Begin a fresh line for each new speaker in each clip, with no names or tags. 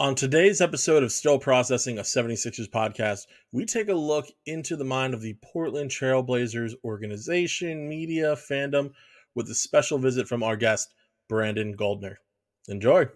On today's episode of Still Processing, a 76ers podcast, we take a look into the mind of the Portland Trailblazers organization, media, fandom, with a special visit from our guest, Brandon Goldner. Enjoy.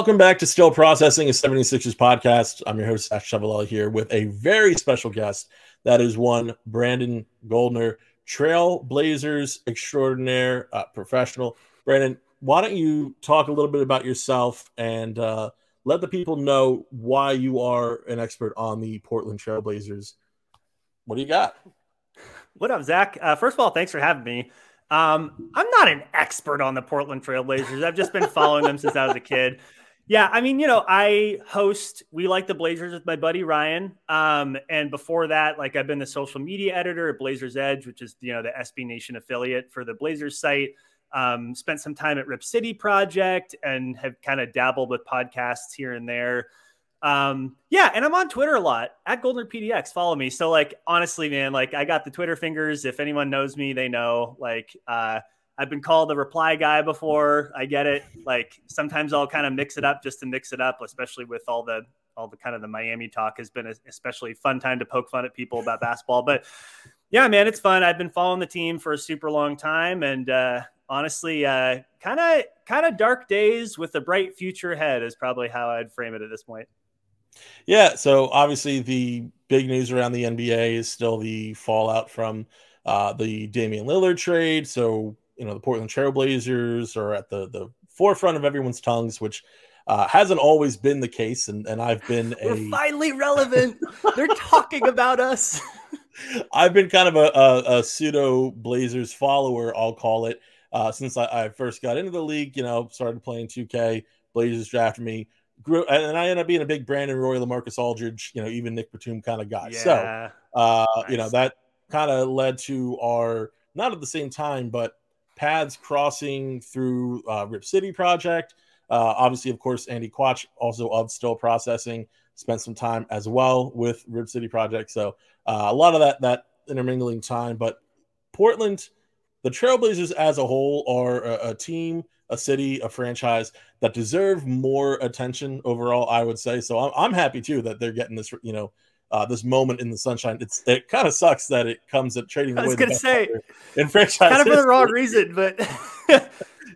Welcome back to Still Processing, a 76ers podcast. I'm your host, Ash Chevalier, here with a very special guest. That is one Brandon Goldner, Trailblazers extraordinaire, uh, professional. Brandon, why don't you talk a little bit about yourself and uh, let the people know why you are an expert on the Portland Trailblazers? What do you got?
What up, Zach? Uh, first of all, thanks for having me. Um, I'm not an expert on the Portland Trailblazers. I've just been following them since I was a kid. Yeah, I mean, you know, I host We Like the Blazers with my buddy Ryan. Um, and before that, like I've been the social media editor at Blazers Edge, which is, you know, the SB Nation affiliate for the Blazers site. Um, spent some time at Rip City Project and have kind of dabbled with podcasts here and there. Um, yeah, and I'm on Twitter a lot at Goldner PDX. Follow me. So, like, honestly, man, like I got the Twitter fingers. If anyone knows me, they know. Like, uh, I've been called the reply guy before. I get it. Like sometimes I'll kind of mix it up just to mix it up, especially with all the all the kind of the Miami talk has been especially fun time to poke fun at people about basketball. But yeah, man, it's fun. I've been following the team for a super long time, and uh, honestly, kind of kind of dark days with a bright future ahead is probably how I'd frame it at this point.
Yeah. So obviously, the big news around the NBA is still the fallout from uh, the Damian Lillard trade. So you know the Portland Trailblazers are at the the forefront of everyone's tongues, which uh, hasn't always been the case. And and I've been
We're a finally relevant. They're talking about us.
I've been kind of a, a, a, pseudo Blazers follower, I'll call it, uh, since I, I, first got into the league. You know, started playing 2K. Blazers drafted me. Grew, and I ended up being a big Brandon Roy, LaMarcus Aldridge, you know, even Nic Batum kind of guy. Yeah, so, uh, nice. you know, that kind of led to our not at the same time, but paths crossing through uh, Rip City Project. Uh, obviously, of course, Andy Quach, also of Still Processing, spent some time as well with Rip City Project. So uh, a lot of that that intermingling time. But Portland, the Trailblazers as a whole are a, a team, a city, a franchise that deserve more attention overall. I would say so. I'm, I'm happy too that they're getting this, you know, uh, this moment in the sunshine. It's it kind of sucks that it comes at trading.
I was going to say
in franchise, kind
of for the wrong reason, but yeah,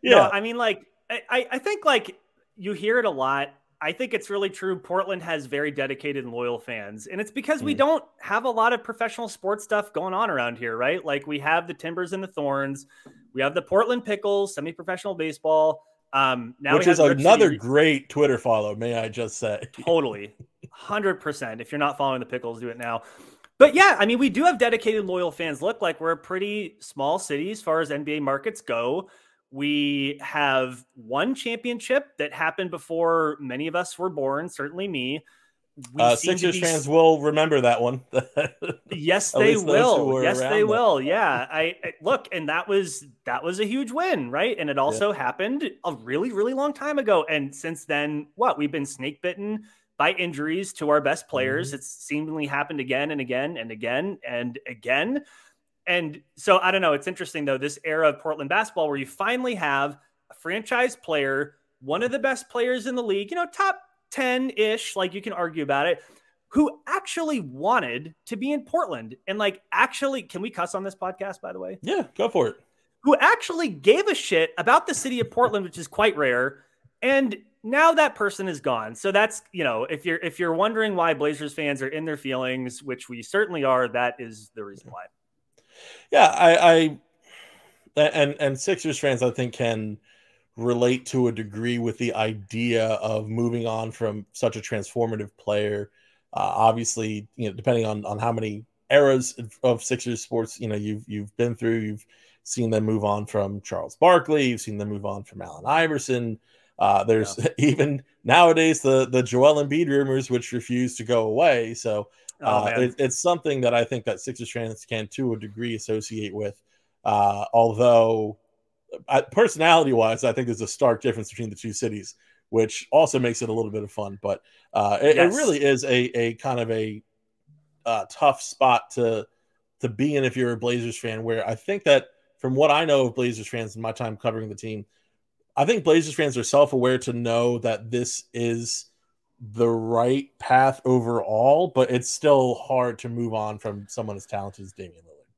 no, I mean, like I I think like you hear it a lot. I think it's really true. Portland has very dedicated and loyal fans, and it's because mm. we don't have a lot of professional sports stuff going on around here, right? Like we have the Timbers and the Thorns, we have the Portland Pickles, semi-professional baseball. Um,
now which is another great Twitter follow, may I just say?
Totally, hundred percent. If you're not following the Pickles, do it now. But yeah, I mean, we do have dedicated, loyal fans. Look, like we're a pretty small city as far as NBA markets go. We have one championship that happened before many of us were born. Certainly me.
We Uh, Sixers be... fans will remember that one.
yes, they will. Yes, they them. will. Yeah, I, I, look, and that was that was a huge win, right? And it also yeah. happened a really, really long time ago. And since then, what we've been snake bitten by injuries to our best players. Mm-hmm. It's seemingly happened again and again and again and again. And so I don't know. It's interesting though, this era of Portland basketball where you finally have a franchise player, one of the best players in the league, you know, top 10 ish, like you can argue about it, who actually wanted to be in Portland and like actually, can we cuss on this podcast, by the way?
Yeah, go for it.
Who actually gave a shit about the city of Portland, which is quite rare. And now that person is gone. So that's, you know, if you're if you're wondering why Blazers fans are in their feelings, which we certainly are, that is the reason why.
Yeah, I, I and and Sixers fans I think can relate to a degree with the idea of moving on from such a transformative player. Uh, obviously, you know, depending on on how many eras of Sixers sports, you know, you've you've been through, you've seen them move on from Charles Barkley, you've seen them move on from Allen Iverson. Uh, there's yeah. even nowadays the the Joel Embiid rumors which refuse to go away. So Oh, uh, it, it's something that I think that Sixers fans can, to a degree, associate with. Uh, although, uh, personality wise, I think there's a stark difference between the two cities, which also makes it a little bit of fun. But uh, it, yes. it, really is a, a kind of a uh, tough spot to to be in if you're a Blazers fan. Where I think that, from what I know of Blazers fans in my time covering the team, I think Blazers fans are self aware to know that this is the right path overall, but it's still hard to move on from someone as talented as Damian Lillard.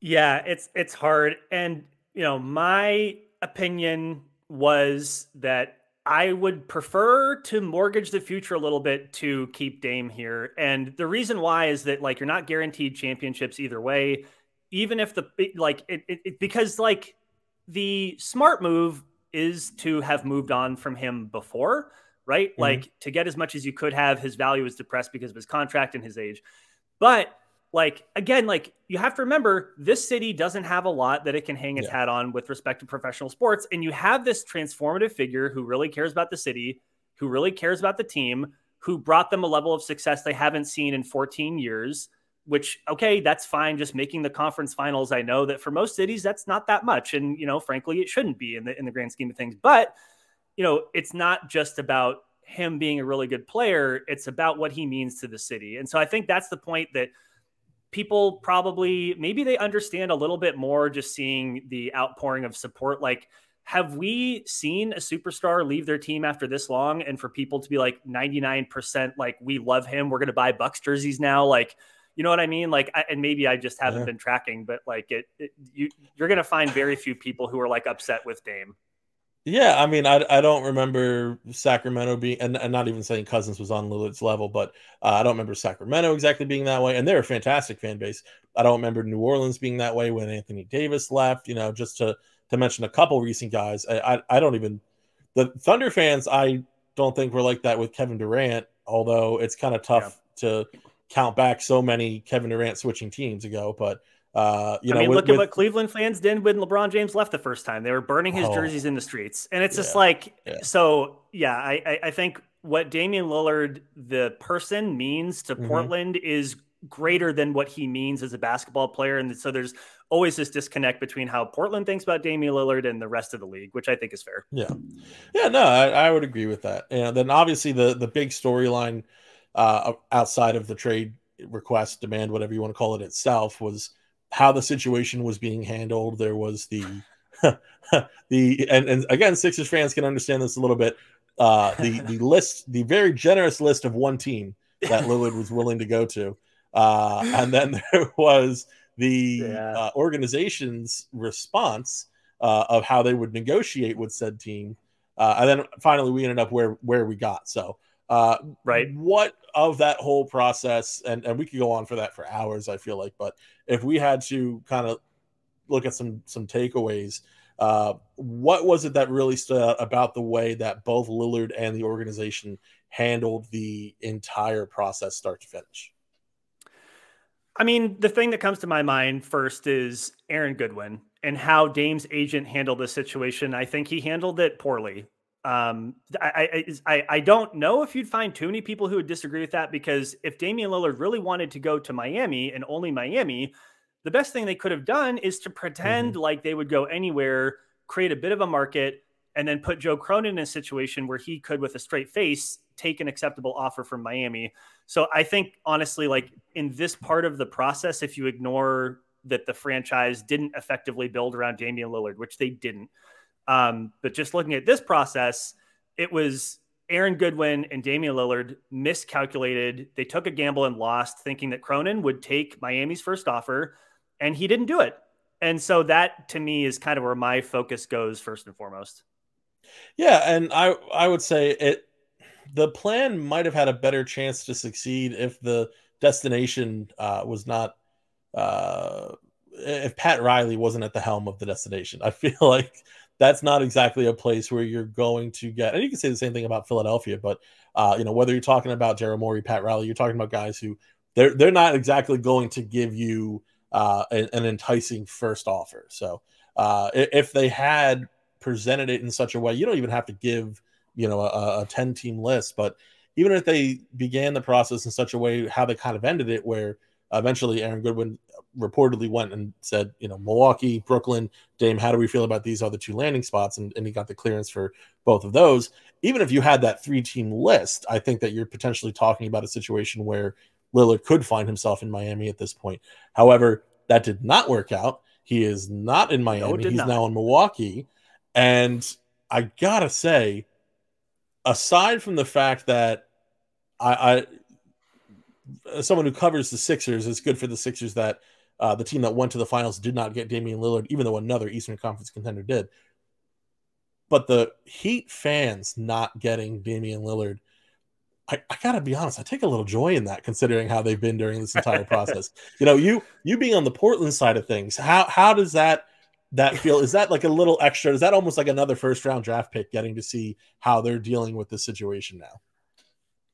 Yeah, it's it's hard. And you know, my opinion was that I would prefer to mortgage the future a little bit to keep Dame here. And the reason why is that like you're not guaranteed championships either way. Even if the like it, it, it because like the smart move is to have moved on from him before right? Mm-hmm. Like to get as much as you could have, his value is depressed because of his contract and his age. But like again, like you have to remember this city doesn't have a lot that it can hang its yeah. hat on with respect to professional sports. And you have this transformative figure who really cares about the city, who really cares about the team, who brought them a level of success they haven't seen in 14 years. Which okay, that's fine. Just making the conference finals. I know that for most cities, that's not that much, and you know, frankly, it shouldn't be in the in the grand scheme of things. But you know, it's not just about him being a really good player, it's about what he means to the city. And so I think that's the point that people probably maybe they understand a little bit more just seeing the outpouring of support like have we seen a superstar leave their team after this long and for people to be like 99% like we love him we're going to buy bucks jerseys now like you know what i mean like I, and maybe i just haven't yeah. been tracking but like it, it you you're going to find very few people who are like upset with dame
yeah, I mean, I, I don't remember Sacramento being, and, and not even saying Cousins was on Lillard's level, but uh, I don't remember Sacramento exactly being that way. And they're a fantastic fan base. I don't remember New Orleans being that way when Anthony Davis left. You know, just to to mention a couple recent guys, I I, I don't even the Thunder fans. I don't think we're like that with Kevin Durant. Although it's kind of tough yeah. to count back so many Kevin Durant switching teams ago, but uh, you I
know,
mean,
with, look at what Cleveland fans did when LeBron James left the first time. They were burning his oh, jerseys in the streets, and it's yeah, just like yeah. so. Yeah, I, I think what Damian Lillard, the person, means to mm-hmm. Portland is greater than what he means as a basketball player, and so there's always this disconnect between how Portland thinks about Damian Lillard and the rest of the league, which I think is fair.
Yeah, yeah, no, I, I would agree with that. And then obviously the the big storyline uh, outside of the trade request, demand, whatever you want to call it itself, was how the situation was being handled. There was the the and, and again, Sixers fans can understand this a little bit. Uh, the the list, the very generous list of one team that Lillard was willing to go to, uh, and then there was the yeah. uh, organization's response uh, of how they would negotiate with said team, uh, and then finally we ended up where where we got. So uh,
right.
What of that whole process, and, and we could go on for that for hours, I feel like, but if we had to kind of look at some some takeaways, uh, what was it that really stood out about the way that both Lillard and the organization handled the entire process, start to finish?
I mean, the thing that comes to my mind first is Aaron Goodwin and how Dame's agent handled the situation. I think he handled it poorly. Um, I, I, I don't know if you'd find too many people who would disagree with that because if Damian Lillard really wanted to go to Miami and only Miami, the best thing they could have done is to pretend mm-hmm. like they would go anywhere, create a bit of a market, and then put Joe Cronin in a situation where he could, with a straight face, take an acceptable offer from Miami. So I think honestly, like in this part of the process, if you ignore that the franchise didn't effectively build around Damian Lillard, which they didn't. Um, but just looking at this process, it was Aaron Goodwin and Damian Lillard miscalculated. They took a gamble and lost, thinking that Cronin would take Miami's first offer, and he didn't do it. And so that to me is kind of where my focus goes first and foremost.
Yeah, and I I would say it the plan might have had a better chance to succeed if the destination uh, was not uh, if Pat Riley wasn't at the helm of the destination. I feel like that's not exactly a place where you're going to get. And you can say the same thing about Philadelphia, but uh, you know whether you're talking about Daryl Morey, Pat Riley, you're talking about guys who they're they're not exactly going to give you uh, an, an, enticing first offer. So uh, if they had presented it in such a way, you don't even have to give you know a, a ten team list, but even if they began the process in such a way how they kind of ended it, where eventually Aaron Goodwin reportedly went and said, you know, Milwaukee, Brooklyn, Dame, how do we feel about these other two landing spots? And, and he got the clearance for both of those. Even if you had that three team list, I think that you're potentially talking about a situation where Lillard could find himself in Miami at this point. However, that did not work out. He is not in Miami. No, He's not. now in Milwaukee. And I gotta say, aside from the fact that I, I as someone who covers the Sixers, it's good for the Sixers that uh, the team that went to the finals did not get Damian Lillard, even though another Eastern Conference contender did. But the Heat fans not getting Damian Lillard, I, I, gotta be honest, I take a little joy in that, considering how they've been during this entire process. you know, you you being on the Portland side of things, how how does that that feel? Is that like a little extra? Is that almost like another first round draft pick, getting to see how they're dealing with the situation now?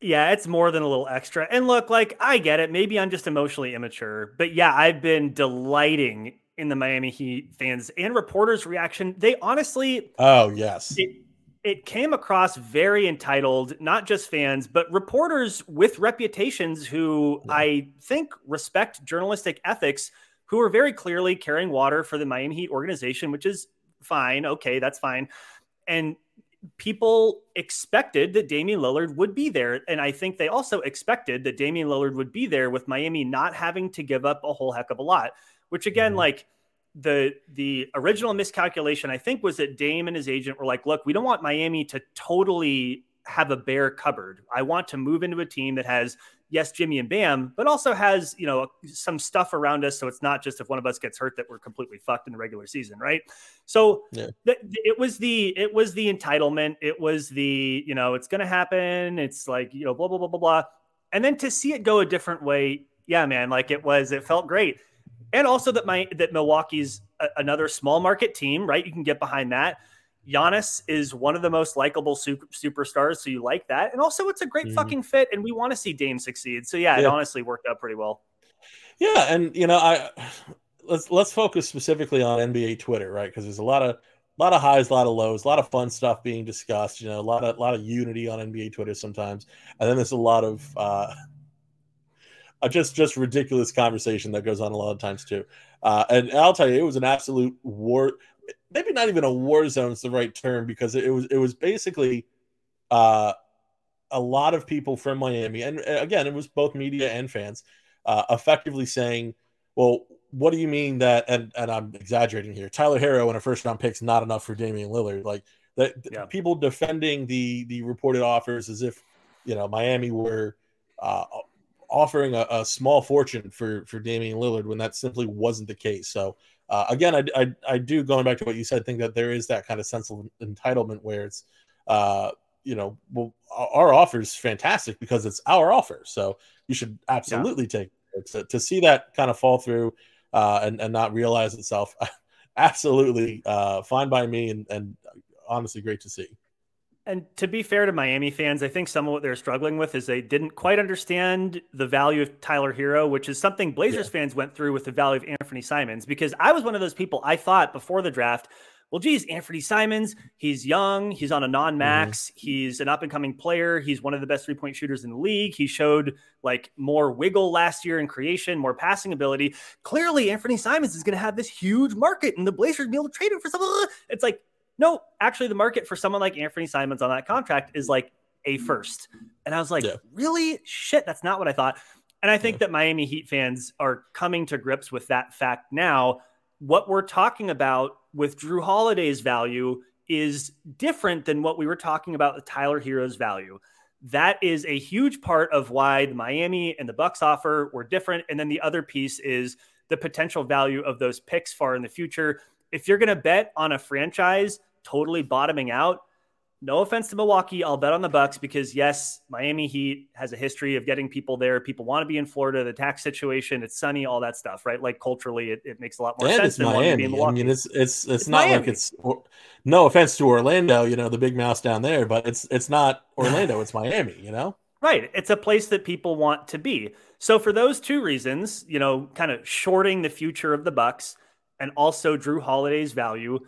Yeah, it's more than a little extra. And look, like I get it. Maybe I'm just emotionally immature, but yeah, I've been delighting in the Miami Heat fans and reporters' reaction. They honestly,
oh yes,
it, it came across very entitled. Not just fans, but reporters with reputations who yeah. I think respect journalistic ethics, who are very clearly carrying water for the Miami Heat organization, which is fine. Okay, that's fine. And people expected that Damian Lillard would be there. And I think they also expected that Damian Lillard would be there with Miami not having to give up a whole heck of a lot, which again, mm-hmm. like the the original miscalculation, I think, was that Dame and his agent were like, look, we don't want Miami to totally have a bare cupboard. I want to move into a team that has yes, Jimmy and Bam, but also has, you know, some stuff around us. So it's not just if one of us gets hurt that we're completely fucked in the regular season. Right. So yeah. th- it was the, it was the entitlement. It was the, you know, it's going to happen. It's like, you know, blah, blah, blah, blah, blah. And then to see it go a different way. Yeah, man. Like it was, it felt great. And also that my, that Milwaukee's a, another small market team, right? You can get behind that. Giannis is one of the most likable super, superstars, so you like that. And also, it's a great mm-hmm. fucking fit, and we want to see Dame succeed. So yeah, yeah, it honestly worked out pretty well.
Yeah, and you know, I let's let's focus specifically on NBA Twitter, right? Because there's a lot of a lot of highs, a lot of lows, a lot of fun stuff being discussed. You know, a lot of a lot of unity on NBA Twitter sometimes, and then there's a lot of uh, just just ridiculous conversation that goes on a lot of times too. Uh, and I'll tell you, it was an absolute war maybe not even a war zone is the right term because it was it was basically uh, a lot of people from Miami, and again, it was both media and fans, uh, effectively saying, "Well, what do you mean that?" And and I'm exaggerating here. Tyler Herro and a first round pick's not enough for Damian Lillard. Like that, yeah. people defending the the reported offers as if you know Miami were. Uh, offering a, a small fortune for for Damian Lillard when that simply wasn't the case. So uh, again, I, I, I do going back to what you said. Think that there is that kind of sense of entitlement where it's, uh, you know, well, our offer is fantastic because it's our offer. So you should absolutely yeah. take it. To, to see that kind of fall through uh, and and not realize itself, absolutely uh, fine by me, and and honestly great to see.
And to be fair to Miami fans, I think some of what they're struggling with is they didn't quite understand the value of Tyler Herro, which is something Blazers yeah. fans went through with the value of Anthony Simons. Because I was one of those people I thought before the draft, well, geez, Anthony Simons, he's young, he's on a non max, mm-hmm. he's an up and coming player, he's one of the best three point shooters in the league. He showed like more wiggle last year in creation, more passing ability. Clearly, Anthony Simons is going to have this huge market, and the Blazers be able to trade him for something. It's like, no, actually, the market for someone like Anthony Simons on that contract is like a first. And I was like, yeah. really? Shit, that's not what I thought. And I think yeah. that Miami Heat fans are coming to grips with that fact now. What we're talking about with Jrue Holiday's value is different than what we were talking about with Tyler Herro's value. That is a huge part of why the Miami and the Bucks offer were different. And then the other piece is the potential value of those picks far in the future. If you're going to bet on a franchise totally bottoming out. No offense to Milwaukee, I'll bet on the Bucks because yes, Miami Heat has a history of getting people there. People want to be in Florida, the tax situation, it's sunny, all that stuff, right? Like culturally, it, it makes a lot more and sense
than Miami. I mean, it's it's it's, it's not Miami. like it's no offense to Orlando, you know, the big mouse down there, but it's it's not Orlando, it's Miami, you know.
Right. It's a place that people want to be. So for those two reasons, you know, kind of shorting the future of the Bucks and also Jrue Holiday's value,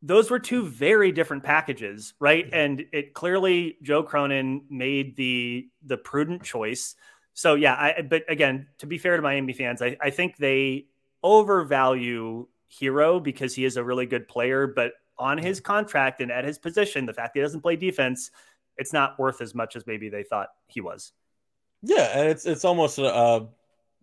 those were two very different packages, right? Mm-hmm. And it clearly Joe Cronin made the the prudent choice. So yeah, I but again, to be fair to Miami fans, I, I think they overvalue Herro because he is a really good player, but on his contract and at his position, the fact that he doesn't play defense, it's not worth as much as maybe they thought he was.
Yeah, and it's it's almost a, a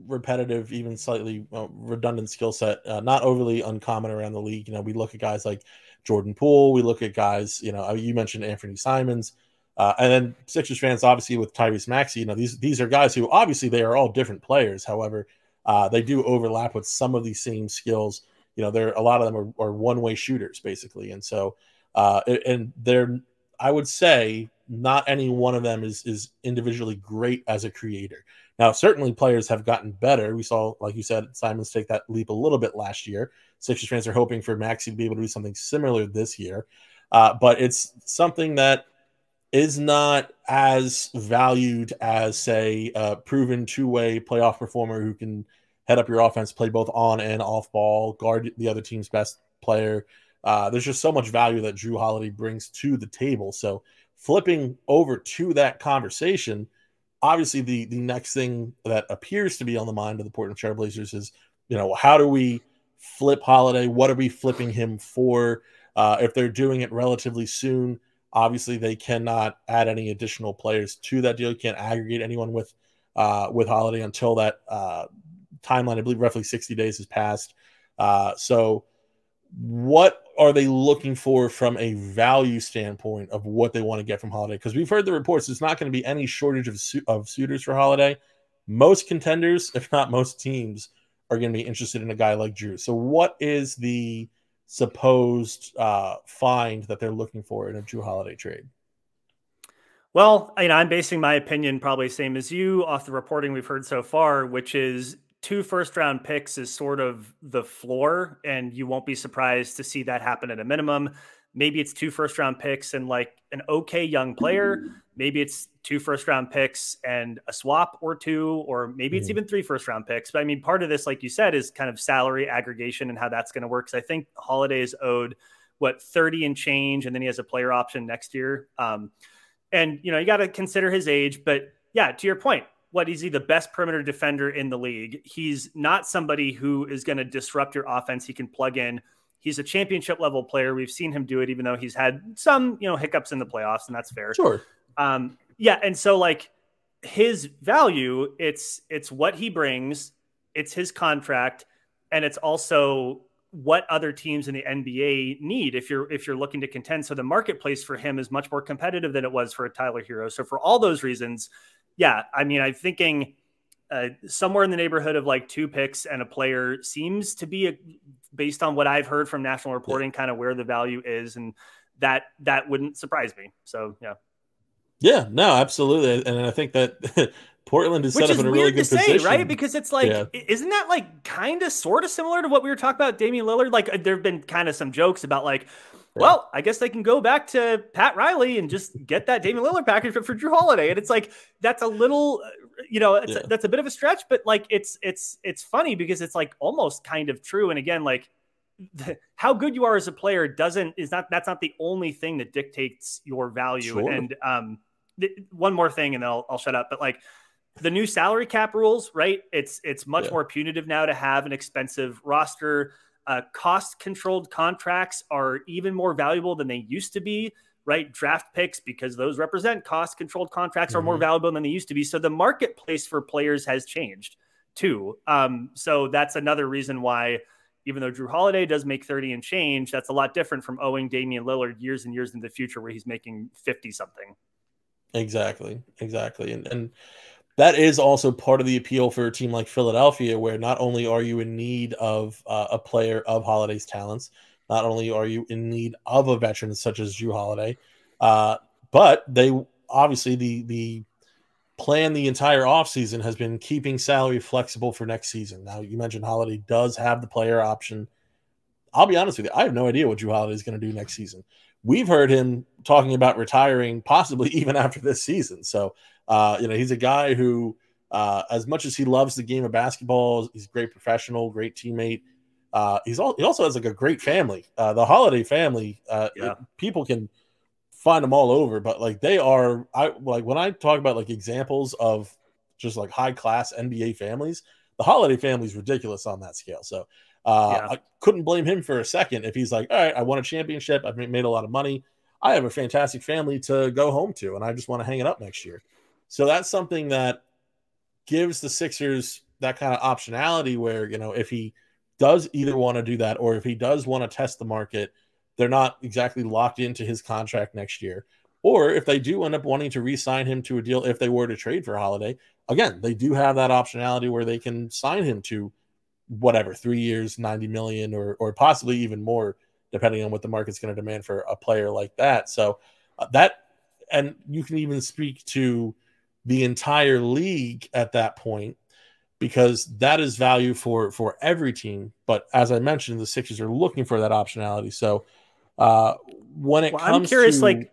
repetitive, even slightly uh, redundant skill set, uh, not overly uncommon around the league. You know, we look at guys like Jordan Poole. We look at guys, you know, you mentioned Anthony Simons. Uh, and then Sixers fans, obviously, with Tyrese Maxey, you know, these these are guys who obviously they are all different players. However, uh, they do overlap with some of these same skills. You know, there a lot of them are, are one way shooters basically, and so uh, and they're I would say not any one of them is is individually great as a creator. Now, certainly players have gotten better. We saw, like you said, Simons take that leap a little bit last year. Sixers fans are hoping for Maxey to be able to do something similar this year. Uh, but it's something that is not as valued as, say, a proven two way playoff performer who can head up your offense, play both on and off ball, guard the other team's best player. Uh, there's just so much value that Jrue Holiday brings to the table. So flipping over to that conversation – obviously the the next thing that appears to be on the mind of the Portland Trailblazers is, you know, how do we flip Holiday? What are we flipping him for? Uh, if they're doing it relatively soon, obviously they cannot add any additional players to that deal. You can't aggregate anyone with uh, with Holiday until that uh, timeline. I believe roughly 60 days has passed. Uh, so what are they looking for from a value standpoint of what they want to get from Holiday? Because we've heard the reports, it's not going to be any shortage of, su- of suitors for Holiday. Most contenders, if not most teams, are going to be interested in a guy like Jrue. So, what is the supposed uh, find that they're looking for in a Jrue Holiday trade?
Well, you know, I'm basing my opinion probably same as you off the reporting we've heard so far, which is two first round picks is sort of the floor, and you won't be surprised to see that happen at a minimum. Maybe it's two first round picks and like an okay young player. Maybe it's two first round picks and a swap or two, or maybe it's mm. even three first round picks. But I mean, part of this, like you said, is kind of salary aggregation and how that's going to work. Because I think Holiday is owed what 30 and change, and then he has a player option next year. Um, and you know, you got to consider his age, but yeah, to your point, what is he the best perimeter defender in the league? He's not somebody who is going to disrupt your offense. He can plug in. He's a championship level player. We've seen him do it, even though he's had some, you know, hiccups in the playoffs, and that's fair.
Sure.
Um, yeah, and so like his value, it's it's what he brings, it's his contract, and it's also what other teams in the NBA need if you're if you're looking to contend. So the marketplace for him is much more competitive than it was for a Tyler Herro. So for all those reasons, yeah, I mean, I'm thinking uh, somewhere in the neighborhood of like two picks and a player seems to be a, based on what I've heard from national reporting, yeah. kind of where the value is, and that that wouldn't surprise me. So yeah.
Yeah, no, absolutely, and I think that Portland is Which set up in a really good say, position,
right? Because it's like, yeah. isn't that like kind of sort of similar to what we were talking about Damian Lillard? Like, uh, there have been kind of some jokes about like, well, I guess they can go back to Pat Riley and just get that Damian Lillard package for, for Jrue Holiday. And it's like that's a little, you know, yeah. a, that's a bit of a stretch, but like it's it's it's funny because it's like almost kind of true. And again, like the, how good you are as a player doesn't is not that's not the only thing that dictates your value. Sure. And um, th- one more thing, and then I'll, I'll shut up. But like the new salary cap rules, right? It's it's much yeah. more punitive now to have an expensive roster. Uh, cost controlled contracts are even more valuable than they used to be, right? Draft picks, because those represent cost controlled contracts, mm-hmm. are more mm-hmm. valuable than they used to be. So the marketplace for players has changed too. Um, so that's another reason why, even though Jrue Holiday does make 30 and change, that's a lot different from owing Damian Lillard years and years in the future where he's making 50 something.
Exactly. Exactly. And, and, that is also part of the appeal for a team like Philadelphia, where not only are you in need of uh, a player of Holiday's talents, not only are you in need of a veteran such as Jrue Holiday, uh, but they obviously the the plan the entire offseason has been keeping salary flexible for next season. Now you mentioned Holiday does have the player option. I'll be honest with you, I have no idea what Jrue Holiday is going to do next season. We've heard him talking about retiring, possibly even after this season. So uh, you know, he's a guy who, uh, as much as he loves the game of basketball, he's a great professional, great teammate. Uh, he's all, he also has like a great family. Uh, the Holiday family, uh, yeah. it, people can find them all over, but like they are, I like when I talk about like examples of just like high class NBA families, the Holiday family is ridiculous on that scale. So uh, yeah. I couldn't blame him for a second if he's like, all right, I won a championship, I've made a lot of money, I have a fantastic family to go home to, and I just want to hang it up next year. So that's something that gives the Sixers that kind of optionality where you know if he does either want to do that or if he does want to test the market, they're not exactly locked into his contract next year. Or if they do end up wanting to re-sign him to a deal, if they were to trade for Holiday, again, they do have that optionality where they can sign him to whatever three years, ninety million, or or possibly even more, depending on what the market's going to demand for a player like that. So uh, that, and you can even speak to the entire league at that point because that is value for for every team. But as I mentioned, the Sixers are looking for that optionality. So uh, when it well, comes,
I'm curious,
to,
like,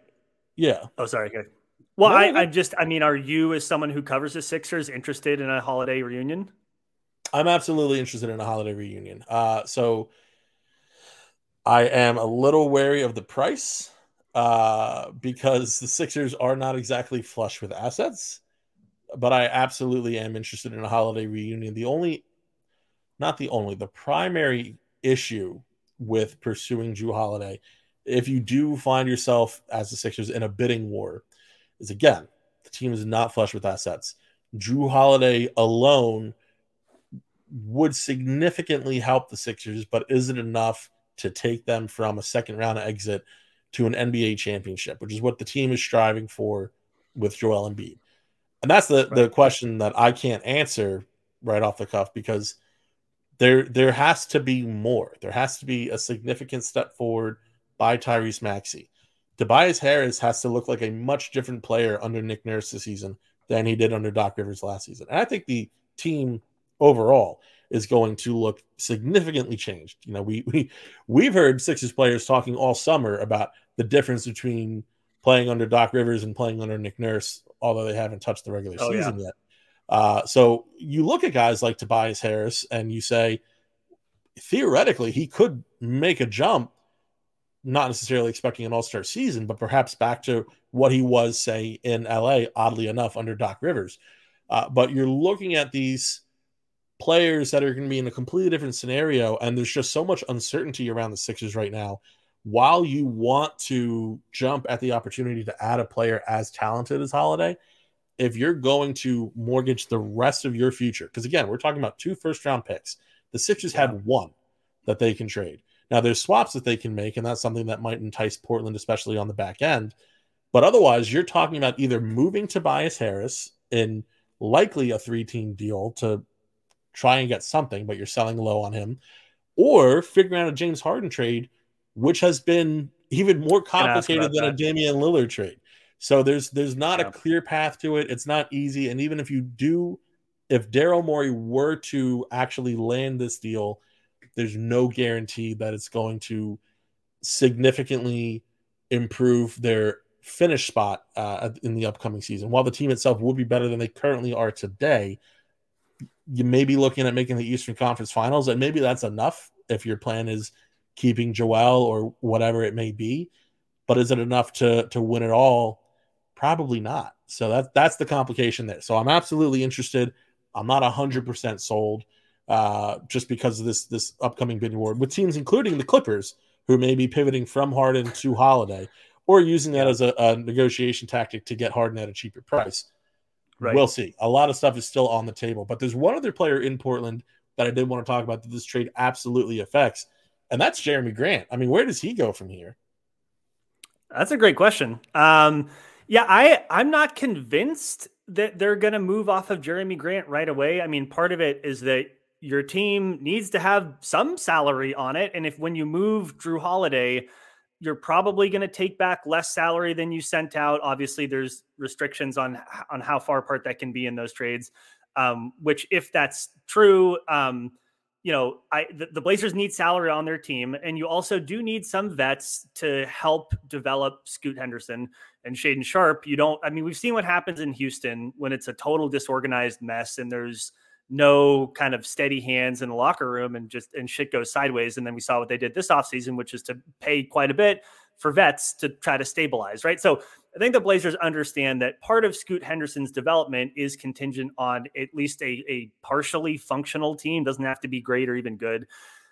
yeah.
Oh, sorry. Okay. Well, no, I, no. I just, I mean, are you as someone who covers the Sixers interested in a holiday reunion?
I'm absolutely interested in a holiday reunion. Uh, so I am a little wary of the price uh, because the Sixers are not exactly flush with assets but I absolutely am interested in a holiday reunion. The only, not the only, the primary issue with pursuing Jrue Holiday, if you do find yourself as the Sixers in a bidding war, is again, the team is not flush with assets. Jrue Holiday alone would significantly help the Sixers, but is it enough to take them from a second round exit to an NBA championship, which is what the team is striving for with Joel Embiid? And that's the, right. the question that I can't answer right off the cuff because there there has to be more. There has to be a significant step forward by Tyrese Maxey. Tobias Harris has to look like a much different player under Nick Nurse this season than he did under Doc Rivers last season. And I think the team overall is going to look significantly changed. You know, we we we've heard Sixers players talking all summer about the difference between playing under Doc Rivers and playing under Nick Nurse although they haven't touched the regular oh, season yeah. yet. Uh, so you look at guys like Tobias Harris and you say, theoretically, he could make a jump, not necessarily expecting an all star season, but perhaps back to what he was, say, in LA, oddly enough, under Doc Rivers. Uh, but you're looking at these players that are going to be in a completely different scenario, and there's just so much uncertainty around the Sixers right now while you want to jump at the opportunity to add a player as talented as Holiday, if you're going to mortgage the rest of your future, because again, we're talking about two first round picks, the Sixers have one that they can trade. Now, there's swaps that they can make, and that's something that might entice Portland, especially on the back end. But otherwise, you're talking about either moving Tobias Harris in likely a three team deal to try and get something, but you're selling low on him, or figuring out a James Harden trade which has been even more complicated than that. a Damian Lillard trade. So there's there's not yeah. a clear path to it. It's not easy. And even if you do, if Daryl Morey were to actually land this deal, there's no guarantee that it's going to significantly improve their finish spot uh, in the upcoming season. While the team itself would be better than they currently are today, you may be looking at making the Eastern Conference Finals, and maybe that's enough if your plan is keeping Joel or whatever it may be. But is it enough to to win it all? Probably not. So that's that's the complication there. So I'm absolutely interested. I'm not hundred percent sold uh, just because of this this upcoming bidding war with teams including the Clippers who may be pivoting from Harden to Holiday or using that as a, a negotiation tactic to get Harden at a cheaper price. Right. We'll see. A lot of stuff is still on the table, but there's one other player in Portland that I did want to talk about that this trade absolutely affects, and that's Jerami Grant. I mean, where does he go from here?
That's a great question. Um, yeah, I I'm not convinced that they're going to move off of Jerami Grant right away. I mean, part of it is that your team needs to have some salary on it, and if when you move Jrue Holiday, you're probably going to take back less salary than you sent out. Obviously, there's restrictions on on how far apart that can be in those trades. Um, which, if that's true, um, you know, I the, the, Blazers need salary on their team, and you also do need some vets to help develop Scoot Henderson and Shaedon Sharpe. You don't. I mean, we've seen what happens in Houston when it's a total disorganized mess, and there's no kind of steady hands in the locker room and just and shit goes sideways. And then we saw what they did this offseason, which is to pay quite a bit for vets to try to stabilize, right? So I think the Blazers understand that part of Scoot Henderson's development is contingent on at least a, a partially functional team. Doesn't have to be great or even good.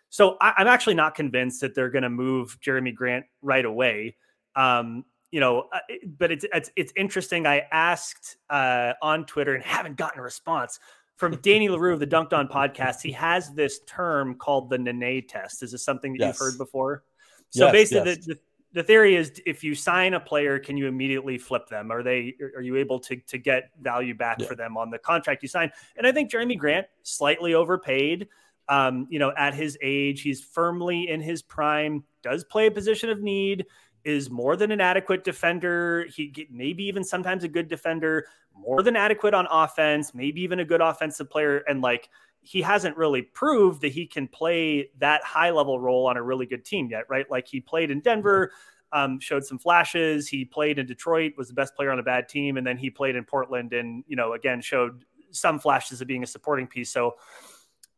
So I, am actually not convinced that they're going to move Jerami Grant right away. Um, you know, uh, but it's it's it's interesting. I asked uh, on Twitter and haven't gotten a response from Danny Leroux of the Dunked On podcast. He has this term called the Nene test. Is this something that yes. you've heard before? So yes, basically, yes. The, the, the theory is if you sign a player, can you immediately flip them? Are they are you able to to get value back yeah. for them on the contract you sign? And I think Jerami Grant slightly overpaid. Um, you know, at his age, he's firmly in his prime, does play a position of need, is more than an adequate defender. He maybe even sometimes a good defender, more than adequate on offense, maybe even a good offensive player. And like he hasn't really proved that he can play that high level role on a really good team yet, right? Like he played in Denver, um, showed some flashes. He played in Detroit, was the best player on a bad team, and then he played in Portland and you know again showed some flashes of being a supporting piece. So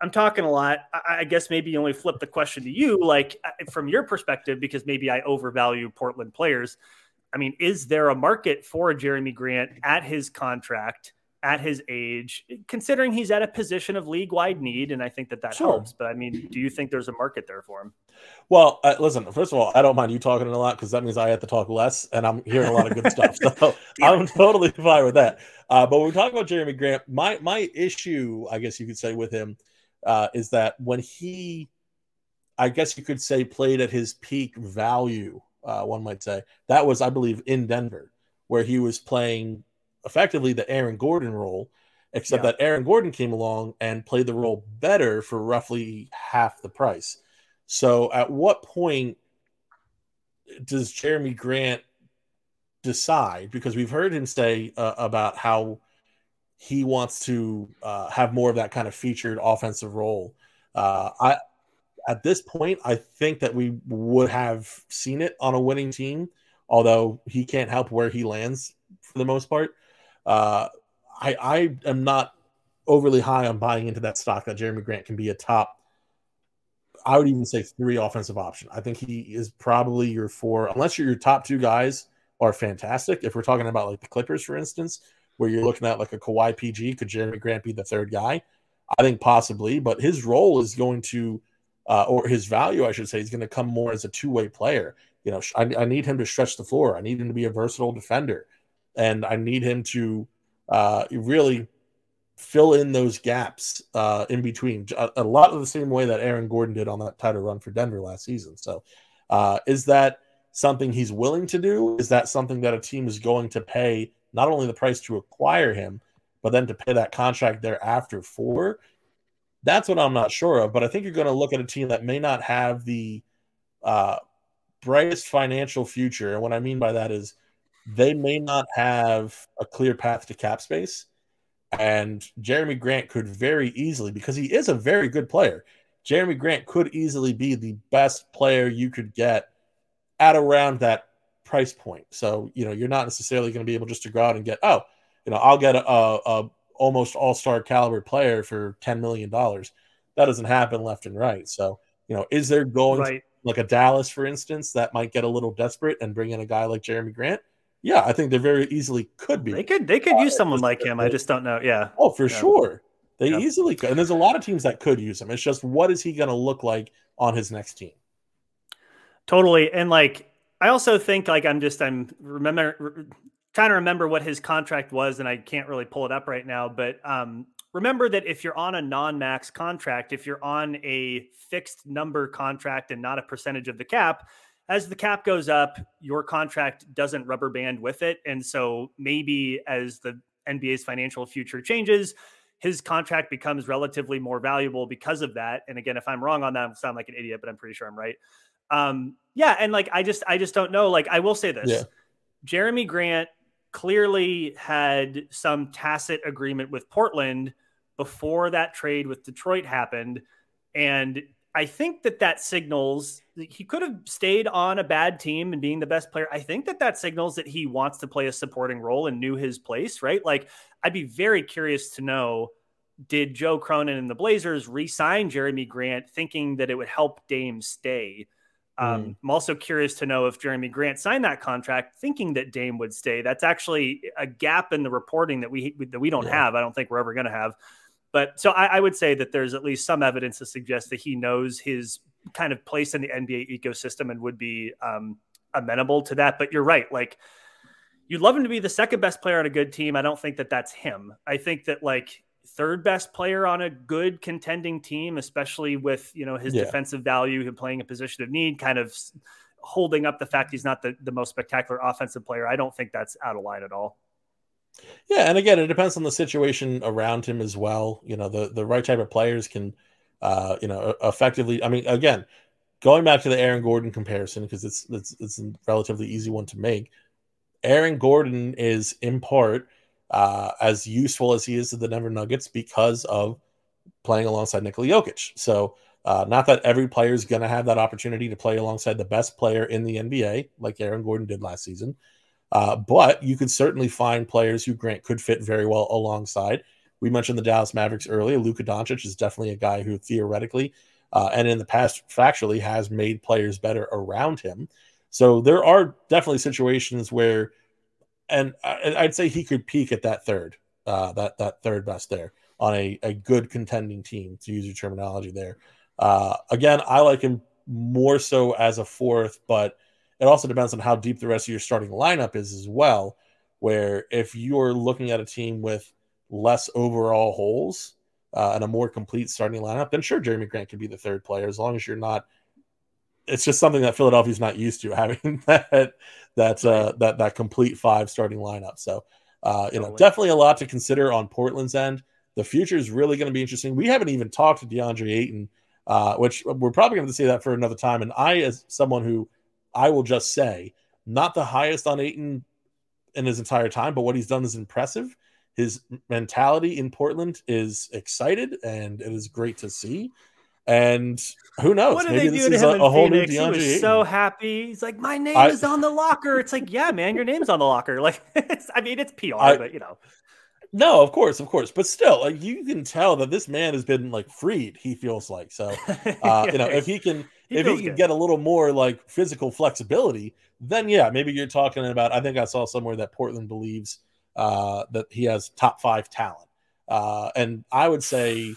I'm talking a lot. I, guess maybe only flip the question to you, like uh, from your perspective, because maybe I overvalue Portland players. I mean, is there a market for Jerami Grant at his contract, at his age, considering he's at a position of league wide need? And I think that that sure. helps. But I mean, do you think there's a market there for him?
Well, uh, listen, first of all, I don't mind you talking a lot because that means I have to talk less and I'm hearing a lot of good stuff. So I'm totally fine with that. Uh, but when we talk about Jerami Grant, my, my issue, I guess you could say, with him uh, is that when he, I guess you could say, played at his peak value, uh, one might say, that was, I believe, in Denver, where he was playing effectively the Aaron Gordon role, except yeah. that Aaron Gordon came along and played the role better for roughly half the price. So at what point does Jerami Grant decide? Because we've heard him say uh, about how he wants to uh, have more of that kind of featured offensive role. Uh, I at this point, I think that we would have seen it on a winning team, although he can't help where he lands for the most part. Uh, I, I am not overly high on buying into that stock that Jerami Grant can be a top. I would even say three offensive option. I think he is probably your four, unless your top two guys are fantastic. If we're talking about like the Clippers, for instance, where you're looking at like a Kawhi PG. Could Jerami Grant be the third guy? I think possibly, but his role is going to, uh, or his value, I should say, is going to come more as a two way player. You know, I, I, need him to stretch the floor. I need him to be a versatile defender, and I need him to uh, really fill in those gaps uh, in between. A, a, lot of the same way that Aaron Gordon did on that title run for Denver last season. So, uh, is that something he's willing to do? Is that something that a team is going to pay? not only the price to acquire him, but then to pay that contract thereafter for. That's what I'm not sure of. But I think you're going to look at a team that may not have the uh, brightest financial future. And what I mean by that is they may not have a clear path to cap space. And Jerami Grant could very easily, because he is a very good player, Jerami Grant could easily be the best player you could get at around that price point. So, you know, you're not necessarily going to be able just to go out and get, oh, you know, I'll get a, a, a almost all star caliber player for $10 million. That doesn't happen left and right. So, you know, is there going right. like a Dallas, for instance, that might get a little desperate and bring in a guy like Jerami Grant? Yeah, I think they very easily could be.
They could they could uh, use someone like him. I just don't know. Yeah.
Oh, for yeah. sure. They yeah. easily could. And there's a lot of teams that could use him. It's just what is he going to look like on his next team?
Totally. And like I also think like I'm just I'm remember trying to remember what his contract was, and I can't really pull it up right now. But um, remember that if you're on a non-max contract, if you're on a fixed number contract and not a percentage of the cap, as the cap goes up, your contract doesn't rubber band with it, and so maybe as the NBA's financial future changes, his contract becomes relatively more valuable because of that. And again, if I'm wrong on that, I sound like an idiot, but I'm pretty sure I'm right. Um, yeah, and like I just I just don't know. Like I will say this. Yeah. Jerami Grant clearly had some tacit agreement with Portland before that trade with Detroit happened and I think that that signals he could have stayed on a bad team and being the best player. I think that that signals that he wants to play a supporting role and knew his place, right? Like I'd be very curious to know did Joe Cronin and the Blazers re-sign Jerami Grant thinking that it would help Dame stay? Um, mm. I'm also curious to know if Jerami Grant signed that contract thinking that Dame would stay. That's actually a gap in the reporting that we that we don't yeah. have. I don't think we're ever going to have. But so I, I, would say that there's at least some evidence to suggest that he knows his kind of place in the NBA ecosystem and would be um, amenable to that. But you're right, like you'd love him to be the second best player on a good team. I don't think that that's him. I think that like third best player on a good contending team, especially with you know his yeah. defensive value, him playing a position of need, kind of holding up the fact he's not the, the most spectacular offensive player. I don't think that's out of line at all.
Yeah, and again, it depends on the situation around him as well. You know, the the right type of players can, uh, you know, effectively. I mean, again, going back to the Aaron Gordon comparison because it's it's it's a relatively easy one to make. Aaron Gordon is in part uh, as useful as he is to the Denver Nuggets because of playing alongside Nikola Jokic. So, uh, not that every player is going to have that opportunity to play alongside the best player in the NBA, like Aaron Gordon did last season. Uh, but you could certainly find players who Grant could fit very well alongside. We mentioned the Dallas Mavericks earlier. Luka Doncic is definitely a guy who theoretically uh, and in the past factually has made players better around him. So there are definitely situations where and I'd say he could peak at that third, uh, that that third best there on a, a good contending team, to use your terminology there. Uh, again, I like him more so as a fourth, but it also depends on how deep the rest of your starting lineup is as well. Where if you're looking at a team with less overall holes uh, and a more complete starting lineup, then sure, Jerami Grant can be the third player as long as you're not it's just something that Philadelphia's not used to having that that uh, that that complete five starting lineup. So uh, you know, definitely a lot to consider on Portland's end. The future is really going to be interesting. We haven't even talked to DeAndre Ayton, uh, which we're probably going to say that for another time. And I, as someone who I will just say, not the highest on Ayton in his entire time, but what he's done is impressive. His mentality in Portland is excited, and it is great to see. And who knows?
What Maybe they do to him a, in a whole Phoenix? New DeAndre he was Ayton. so happy. He's like, "My name I, is on the locker." It's like, yeah, man, your name's on the locker. Like, I mean, it's PR, I, but you know.
No, of course, of course, but still, like you can tell that this man has been like freed. He feels like so. Uh, you know, if he can, he if he can good. get a little more like physical flexibility, then yeah, maybe you're talking about. I think I saw somewhere that Portland believes uh, that he has top five talent, uh, and I would say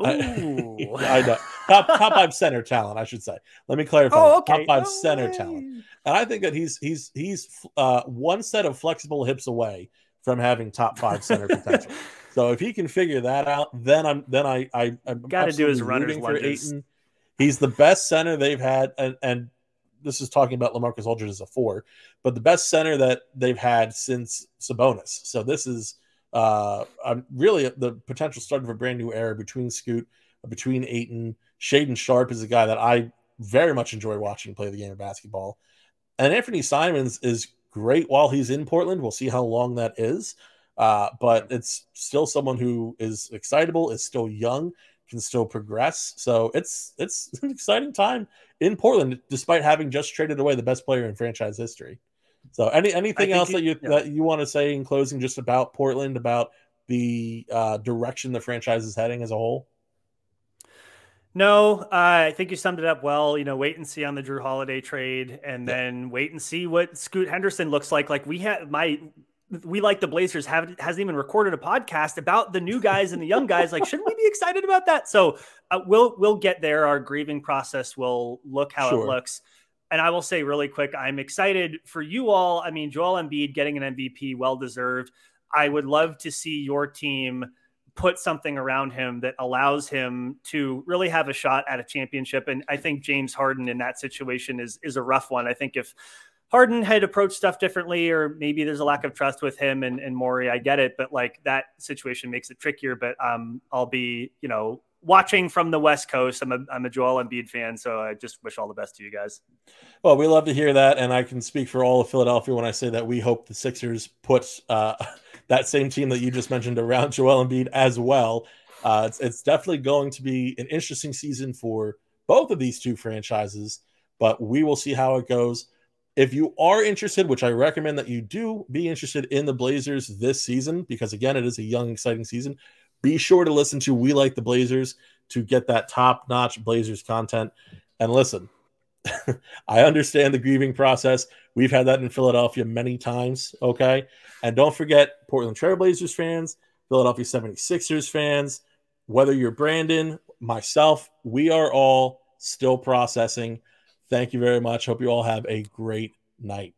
Ooh. I, I know. Top top five center talent, I should say. Let me clarify. Oh, okay. Top five no center way. talent, and I think that he's he's he's uh, one set of flexible hips away from having top five center potential. So if he can figure that out, then I'm then I I I'm
got to do his running for Ayton.
He's the best center they've had, and, and this is talking about Lamarcus Aldridge as a four, but the best center that they've had since Sabonis. So this is uh, I'm really the potential start of a brand new era between Scoot, between Ayton. Shaedon Sharpe is a guy that I very much enjoy watching play the game of basketball. And Anthony Simons is great while he's in Portland. We'll see how long that is. Uh, but it's still someone who is excitable, is still young, can still progress. So it's it's an exciting time in Portland, despite having just traded away the best player in franchise history. So, any anything else that you yeah. that you want to say in closing, just about Portland, about the uh, direction the franchise is heading as a whole?
No, uh, I think you summed it up well. You know, wait and see on the Jrue Holiday trade, and yeah. then wait and see what Scoot Henderson looks like. Like we have my we like the Blazers have hasn't even recorded a podcast about the new guys and the young guys. Like, shouldn't we be excited about that? So uh, we'll we'll get there. Our grieving process will look how sure. it looks and I will say really quick, I'm excited for you all. I mean, Joel Embiid getting an MVP, well deserved. I would love to see your team put something around him that allows him to really have a shot at a championship. And I think James Harden in that situation is is a rough one. I think if Harden had approached stuff differently, or maybe there's a lack of trust with him and, and Morey, I get it, but like that situation makes it trickier. But um, I'll be, you know, watching from the West Coast. I'm a, I'm a Joel Embiid fan, so I just wish all the best to you guys.
Well, we love to hear that, and I can speak for all of Philadelphia when I say that we hope the Sixers put uh, that same team that you just mentioned around Joel Embiid as well. Uh, it's, it's definitely going to be an interesting season for both of these two franchises, but we will see how it goes. If you are interested, which I recommend that you do be interested in the Blazers this season, because again, it is a young, exciting season Be sure to listen to We Like the Blazers to get that top notch Blazers content. And listen, I understand the grieving process. We've had that in Philadelphia many times. Okay. And don't forget, Portland Trailblazers fans, Philadelphia 76ers fans, whether you're Brandon, myself, we are all still processing. Thank you very much. Hope you all have a great night.